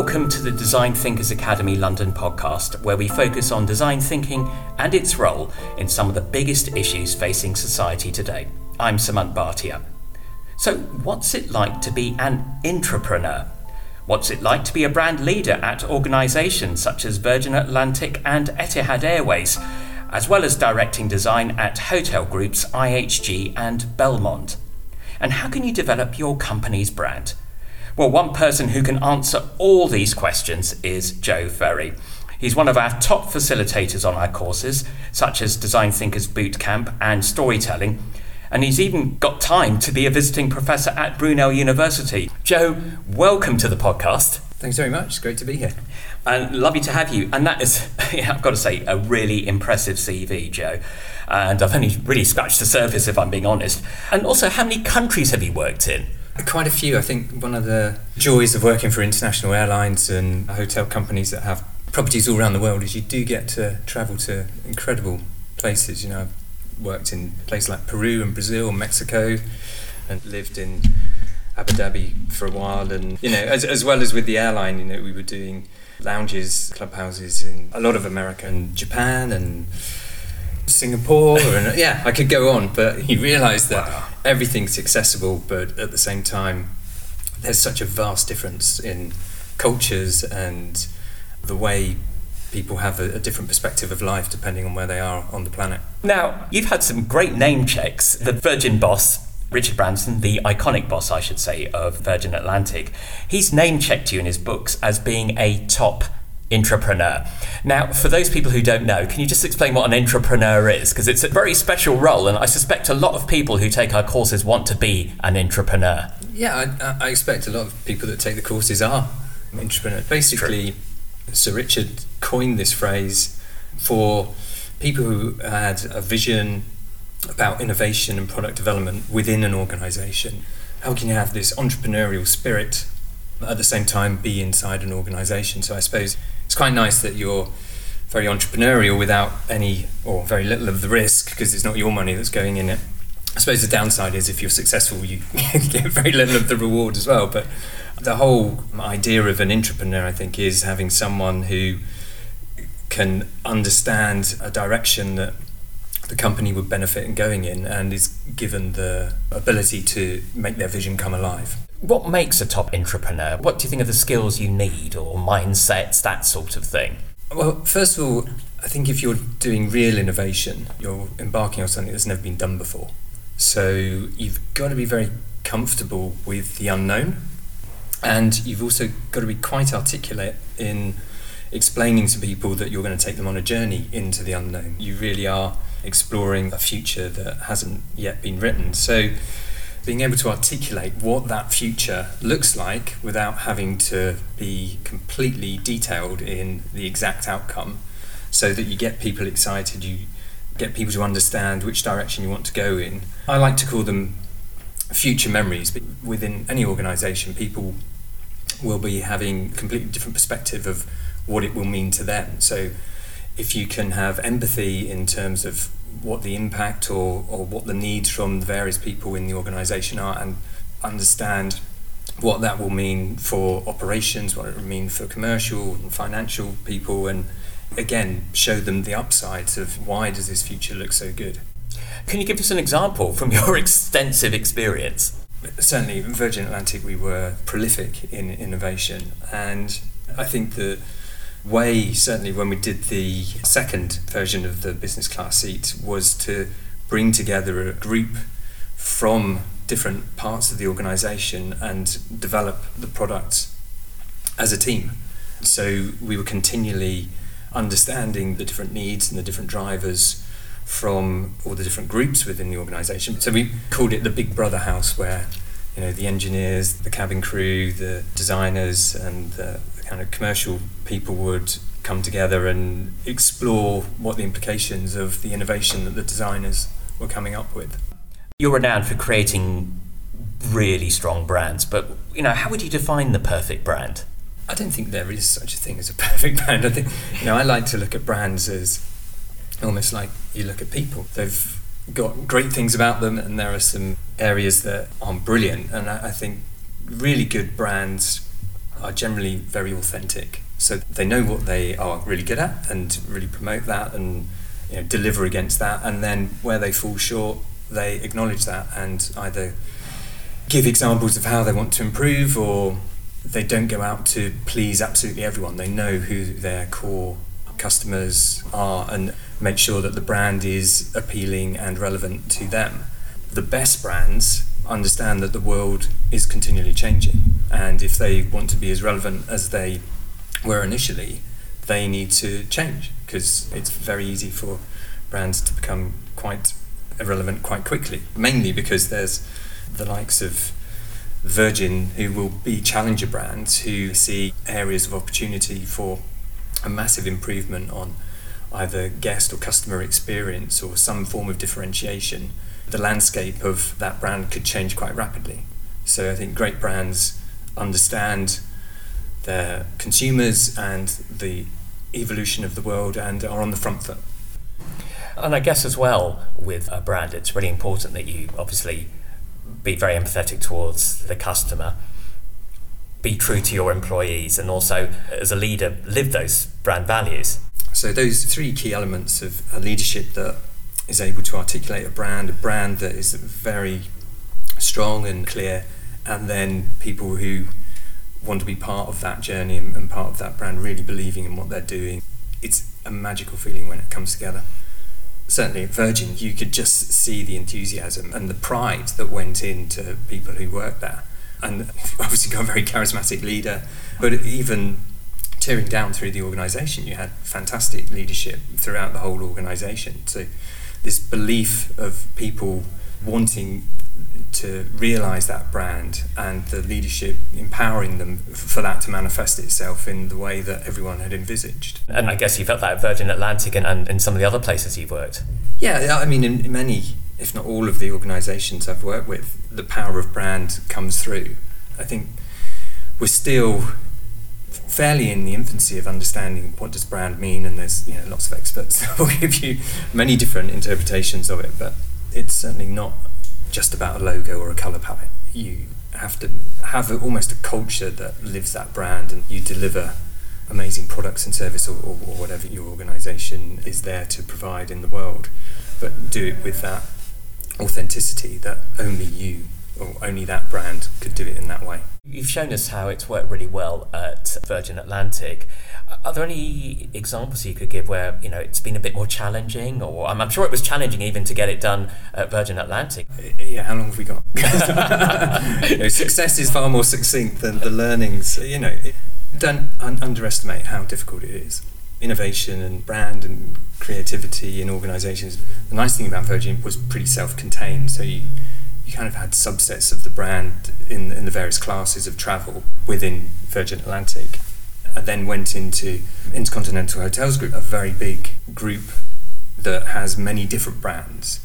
Welcome to the Design Thinkers Academy London podcast, where we focus on design thinking and its role in some of the biggest issues facing society today. I'm Samant Bhatia. So, what's it like to be an intrapreneur? What's it like to be a brand leader at organisations such as Virgin Atlantic and Etihad Airways, as well as directing design at hotel groups IHG and Belmond? And how can you develop your company's brand? Well, one person who can answer all these questions is Joe Ferry. He's one of our top facilitators on our courses, such as Design Thinkers Bootcamp and Storytelling, and he's even got time to be a visiting professor at Brunel University. Joe, welcome to the podcast. Thanks very much. It's great to be here. And lovely to have you. And that is, yeah, I've got to say, a really impressive CV, Joe. And I've only really scratched the surface, if I'm being honest. And also, how many countries have you worked in? Quite a few. I think one of the joys of working for international airlines and hotel companies that have properties all around the world is you do get to travel to incredible places. You know, I've worked in places like Peru and Brazil, and Mexico, and lived in Abu Dhabi for a while. And you know, as, as well as with the airline, you know, we were doing lounges, clubhouses in a lot of America and Japan and Singapore, and yeah, I could go on, but you realise that wow. everything's accessible, but at the same time, there's such a vast difference in cultures and the way people have a, a, different perspective of life depending on where they are on the planet. Now, you've had some great name checks. The Virgin boss, Richard Branson, the iconic boss, I should say, of Virgin Atlantic, he's name checked you in his books as being a top intrapreneur. Now, for those people who don't know, can you just explain what an intrapreneur is? Because it's a very special role, and I suspect a lot of people who take our courses want to be an intrapreneur. Yeah, I, I expect a lot of people that take the courses are intrapreneur. Basically, True. Sir Richard coined this phrase for people who had a vision about innovation and product development within an organization. How can you have this entrepreneurial spirit at the same time be inside an organization? So I suppose it's quite nice that you're very entrepreneurial without any or very little of the risk because it's not your money that's going in it. I suppose the downside is if you're successful, you get very little of the reward as well. But the whole idea of an entrepreneur, I think, is having someone who can understand a direction that the company would benefit in going in and is given the ability to make their vision come alive. What makes a top entrepreneur? What do you think are the skills you need or mindsets, that sort of thing? Well, first of all, I think if you're doing real innovation, you're embarking on something that's never been done before. So you've got to be very comfortable with the unknown. And you've also got to be quite articulate in explaining to people that you're going to take them on a journey into the unknown. You really are exploring a future that hasn't yet been written. So being able to articulate what that future looks like without having to be completely detailed in the exact outcome so that you get people excited you get people to understand which direction you want to go in. I like to call them future memories but within any organization people will be having a completely different perspective of what it will mean to them. So if you can have empathy in terms of what the impact or, or what the needs from the various people in the organisation are and understand what that will mean for operations, what it will mean for commercial and financial people, and again, show them the upsides of why does this future look so good. Can you give us an example from your extensive experience? Certainly, Virgin Atlantic, we were prolific in innovation, and I think that way, certainly when we did the second version of the business class seat, was to bring together a group from different parts of the organization and develop the product as a team. So we were continually understanding the different needs and the different drivers from all the different groups within the organization. So we called it the Big Brother House, where you know the engineers, the cabin crew, the designers, and the kind of commercial people would come together and explore what the implications of the innovation that the designers were coming up with. You're renowned for creating really strong brands, but you know, how would you define the perfect brand? I don't think there is such a thing as a perfect brand. I think you know, I like to look at brands as almost like you look at people. They've got great things about them, and there are some areas that aren't brilliant. And I, I think really good brands are generally very authentic. So they know what they are really good at and really promote that and you know, deliver against that. And then where they fall short, they acknowledge that and either give examples of how they want to improve or they don't go out to please absolutely everyone. They know who their core customers are and make sure that the brand is appealing and relevant to them. The best brands understand that the world is continually changing, and if they want to be as relevant as they were initially, they need to change because it's very easy for brands to become quite irrelevant quite quickly. Mainly because there's the likes of Virgin who will be challenger brands who see areas of opportunity for a massive improvement on either guest or customer experience or some form of differentiation, the landscape of that brand could change quite rapidly. So I think great brands understand their consumers and the evolution of the world and are on the front foot. And I guess as well with a brand, it's really important that you obviously be very empathetic towards the customer, be true to your employees, and also as a leader, live those brand values. So those three key elements of a leadership that is able to articulate a brand, a brand that is very strong and clear, and then people who want to be part of that journey and, and part of that brand, really believing in what they're doing. It's a magical feeling when it comes together. Certainly at Virgin, you could just see the enthusiasm and the pride that went into people who worked there. And obviously got a very charismatic leader, but even tearing down through the organisation, you had fantastic leadership throughout the whole organisation. So this belief of people wanting to realize that brand and the leadership empowering them for that to manifest itself in the way that everyone had envisaged. And I guess you felt that at Virgin Atlantic and, and in some of the other places you've worked. Yeah, I mean, in many, if not all of the organizations I've worked with, the power of brand comes through. I think we're still fairly in the infancy of understanding what does brand mean and there's you know lots of experts that will give you many different interpretations of it but it's certainly not just about a logo or a color palette. You have to have a, almost a culture that lives that brand, and you deliver amazing products and service or, or, or whatever your organization is there to provide in the world, but do it with that authenticity that only you or only that brand could do it in that way. You've shown us how it's worked really well at Virgin Atlantic. Are there any examples you could give where you know it's been a bit more challenging, or I'm, I'm sure it was challenging even to get it done at Virgin Atlantic? Uh, yeah, how long have we got? you know, success is far more succinct than the learnings. You know, don't un- underestimate how difficult it is. Innovation and brand and creativity in organisations. The nice thing about Virgin was pretty self-contained, so you you kind of had subsets of the brand in in the various classes of travel within Virgin Atlantic I then went into Intercontinental Hotels Group, a very big group that has many different brands.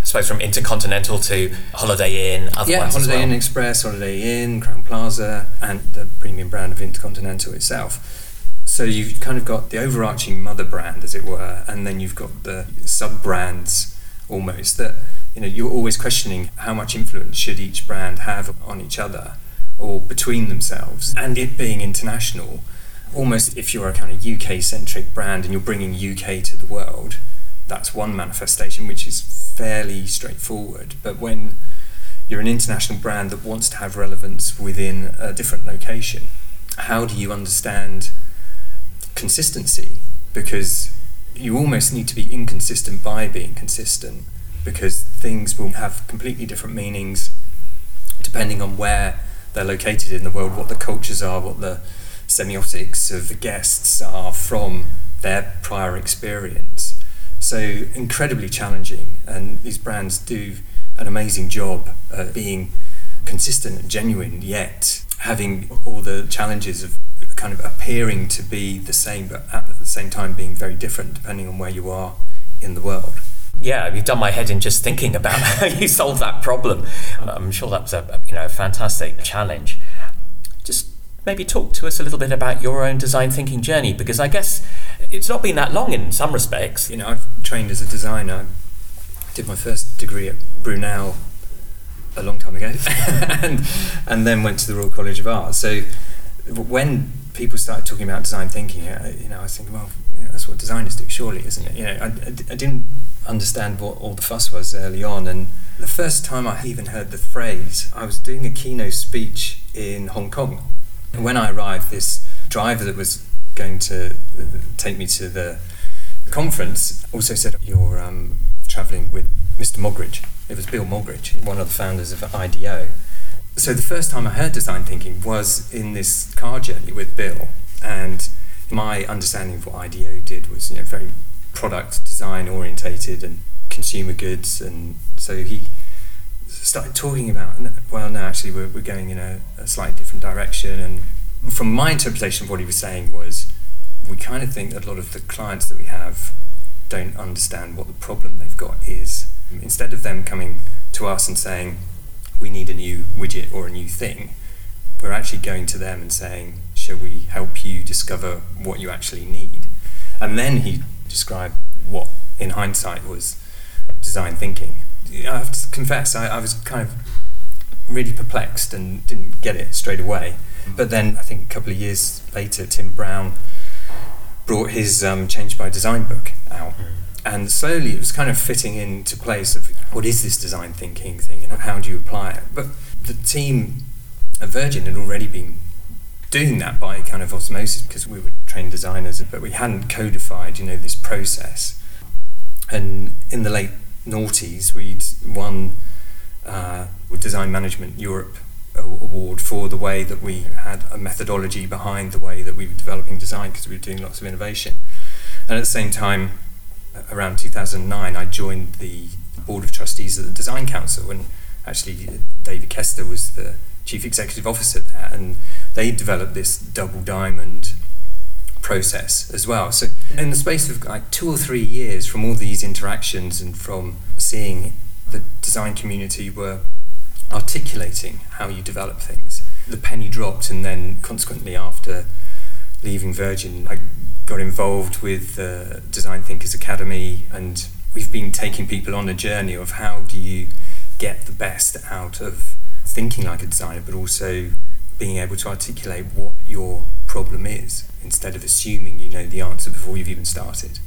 I suppose from Intercontinental to Holiday Inn, other yeah, ones Holiday well. Inn Express, Holiday Inn, Crowne Plaza, and the premium brand of Intercontinental itself. So you've kind of got the overarching mother brand, as it were, and then you've got the sub brands almost that you know you're always questioning how much influence should each brand have on each other or between themselves, and it being international almost if you're a kind of UK centric brand and you're bringing UK to the world, that's one manifestation which is fairly straightforward. But when you're an international brand that wants to have relevance within a different location, how do you understand consistency? Because you almost need to be inconsistent by being consistent because things will have completely different meanings depending on where they're located in the world, what the cultures are, what the semiotics of the guests are from their prior experience. So incredibly challenging, and these brands do an amazing job at being consistent and genuine, yet having all the challenges of kind of appearing to be the same, but at the same time being very different depending on where you are in the world. Yeah, you've done my head in just thinking about how you solved that problem. Uh, I'm sure that was a you know a fantastic challenge. Just maybe talk to us a little bit about your own design thinking journey because I guess it's not been that long in some respects. You know, I've trained as a designer. I did my first degree at Brunel a long time ago, and and then went to the Royal College of Art. So when people started talking about design thinking, you know, I was thinking, well, that's what designers do, surely, isn't it? You know, I, I, I, didn't understand what all the fuss was early on, and the first time I even heard the phrase, I was doing a keynote speech in Hong Kong. And when I arrived, this driver that was going to uh, take me to the conference also said, You're um, travelling with Mr. Moggridge. It was Bill Moggridge, one of the founders of IDEO. So the first time I heard design thinking was in this car journey with Bill, and my understanding of what IDEO did was you know very product design orientated and consumer goods, and so he started talking about well no actually we're, we're going in a, a slightly different direction and from my interpretation of what he was saying was we kind of think that a lot of the clients that we have don't understand what the problem they've got is. Instead of them coming to us and saying we need a new widget or a new thing we're actually going to them and saying shall we help you discover what you actually need and then he described what in hindsight was design thinking I have to confess, I, I was kind of really perplexed and didn't get it straight away. But then I think a couple of years later, Tim Brown brought his um, Change by Design book out. Mm. And slowly it was kind of fitting into place of what is this design thinking thing and how do you apply it? But the team at Virgin had already been doing that by kind of osmosis because we were trained designers, but we hadn't codified, you know, this process. And in the late noughties, we'd won uh, Design Management Europe award for the way that we had a methodology behind the way that we were developing design because we were doing lots of innovation. And at the same time, around 2009, I joined the board of trustees of the Design Council, and actually David Kester was the chief executive officer there, and they developed this double diamond process as well. So, in the space of like two or three years, from all these interactions and from seeing the design community were articulating how you develop things, the penny dropped, and then consequently, after leaving Virgin, I got involved with the Design Thinkers Academy, and we've been taking people on a journey of how do you get the best out of thinking like a designer, but also being able to articulate what your problem is instead of assuming you know the answer before you've even started,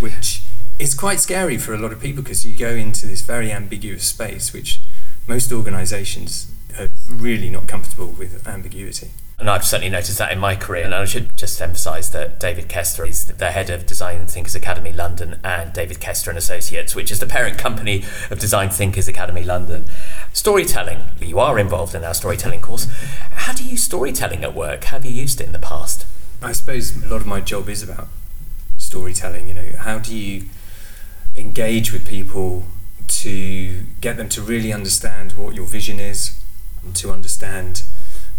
which is quite scary for a lot of people because you go into this very ambiguous space, which most organisations are really not comfortable with ambiguity. And I've certainly noticed that in my career. And I should just emphasise that David Kester is the head of Design Thinkers Academy London and David Kester and Associates, which is the parent company of Design Thinkers Academy London. Storytelling. You are involved in our storytelling course. How do you use storytelling at work? Have you used it in the past? I suppose a lot of my job is about storytelling. You know, how do you engage with people to get them to really understand what your vision is, to understand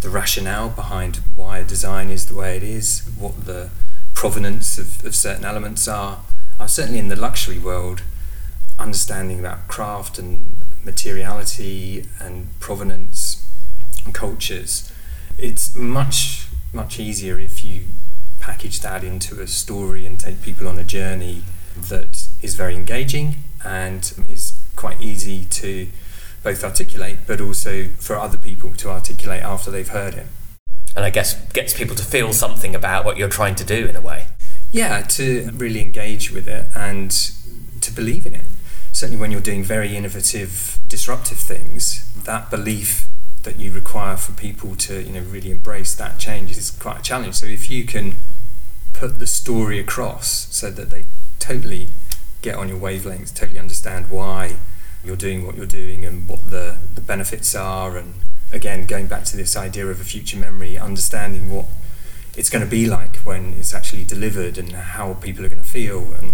the rationale behind why a design is the way it is, what the provenance of, of certain elements are. I'm certainly in the luxury world, understanding about craft and materiality and provenance and cultures. It's much, much easier if you package that into a story and take people on a journey that is very engaging and is quite easy to both articulate, but also for other people to articulate after they've heard it. And I guess gets people to feel something about what you're trying to do in a way. Yeah, to really engage with it and to believe in it. Certainly, when you're doing very innovative, disruptive things, that belief that you require for people to, you know, really embrace that change is quite a challenge. So if you can put the story across so that they totally get on your wavelength, totally understand why you're doing what you're doing and what the, the benefits are. And again, going back to this idea of a future memory, understanding what it's going to be like when it's actually delivered and how people are going to feel and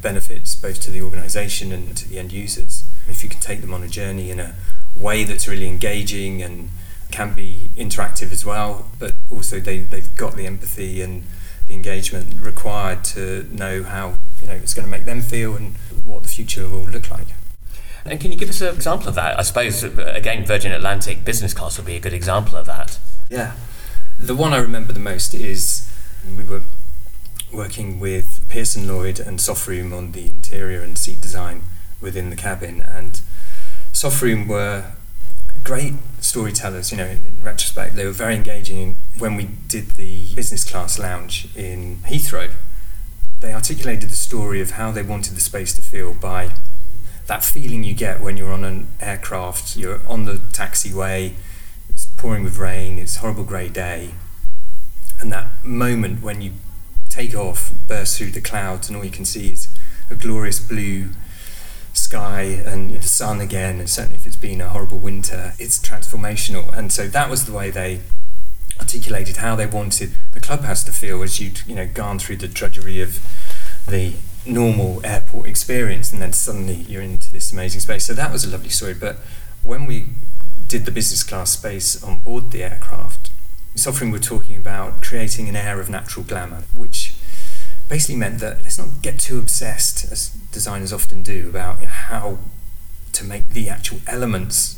benefits both to the organization and to the end users. If you can take them on a journey in a way that's really engaging and can be interactive as well, but also they, they've got the empathy and the engagement required to know how you know it's going to make them feel and what the future will look like. And can you give us an example of that? I suppose, again, Virgin Atlantic Business Class would be a good example of that. Yeah. The one I remember the most is we were working with Pearson Lloyd and Softroom on the interior and seat design within the cabin. And Softroom were great storytellers, you know, in, in retrospect. They were very engaging when we did the business class lounge in Heathrow, they articulated the story of how they wanted the space to feel by that feeling you get when you're on an aircraft, you're on the taxiway, it's pouring with rain, it's a horrible grey day, and that moment when you take off, burst through the clouds, and all you can see is a glorious blue sky and the sun again, and certainly if it's been a horrible winter, it's transformational. And so that was the way they articulated how they wanted the clubhouse to feel as you'd you know gone through the drudgery of the normal airport experience, and then suddenly you're into this amazing space. So that was a lovely story. But when we did the business class space on board the aircraft, Softroom we're talking about creating an air of natural glamour, which basically meant that let's not get too obsessed, as designers often do, about how to make the actual elements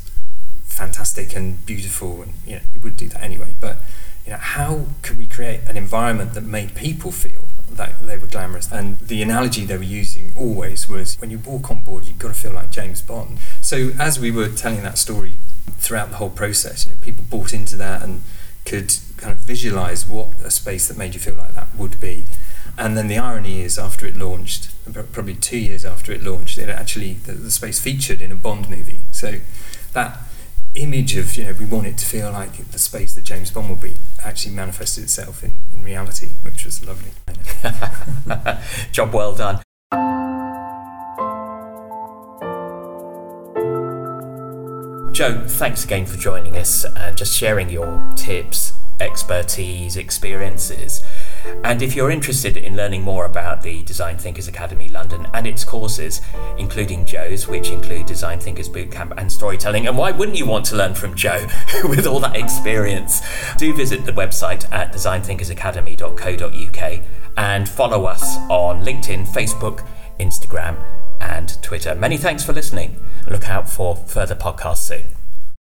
fantastic and beautiful. And you know, we would do that anyway. But you know, how could we create an environment that made people feel that they were glamorous. And the analogy they were using always was when you walk on board, you've got to feel like James Bond. So as we were telling that story throughout the whole process, you know, people bought into that and could kind of visualize what a space that made you feel like that would be. And then the irony is, after it launched, probably two years after it launched, it actually the, the space featured in a Bond movie. So that image of you know we want it to feel like the space that James Bond will be actually manifested itself in, in reality, which was lovely. Job well done. Joe, thanks again for joining us and just sharing your tips, expertise, experiences. And if you're interested in learning more about the Design Thinkers Academy London and its courses, including Joe's, which include Design Thinkers Bootcamp and Storytelling, and why wouldn't you want to learn from Joe with all that experience? Do visit the website at designthinkersacademy.co.uk and follow us on LinkedIn, Facebook, Instagram, and Twitter. Many thanks for listening. Look out for further podcasts soon.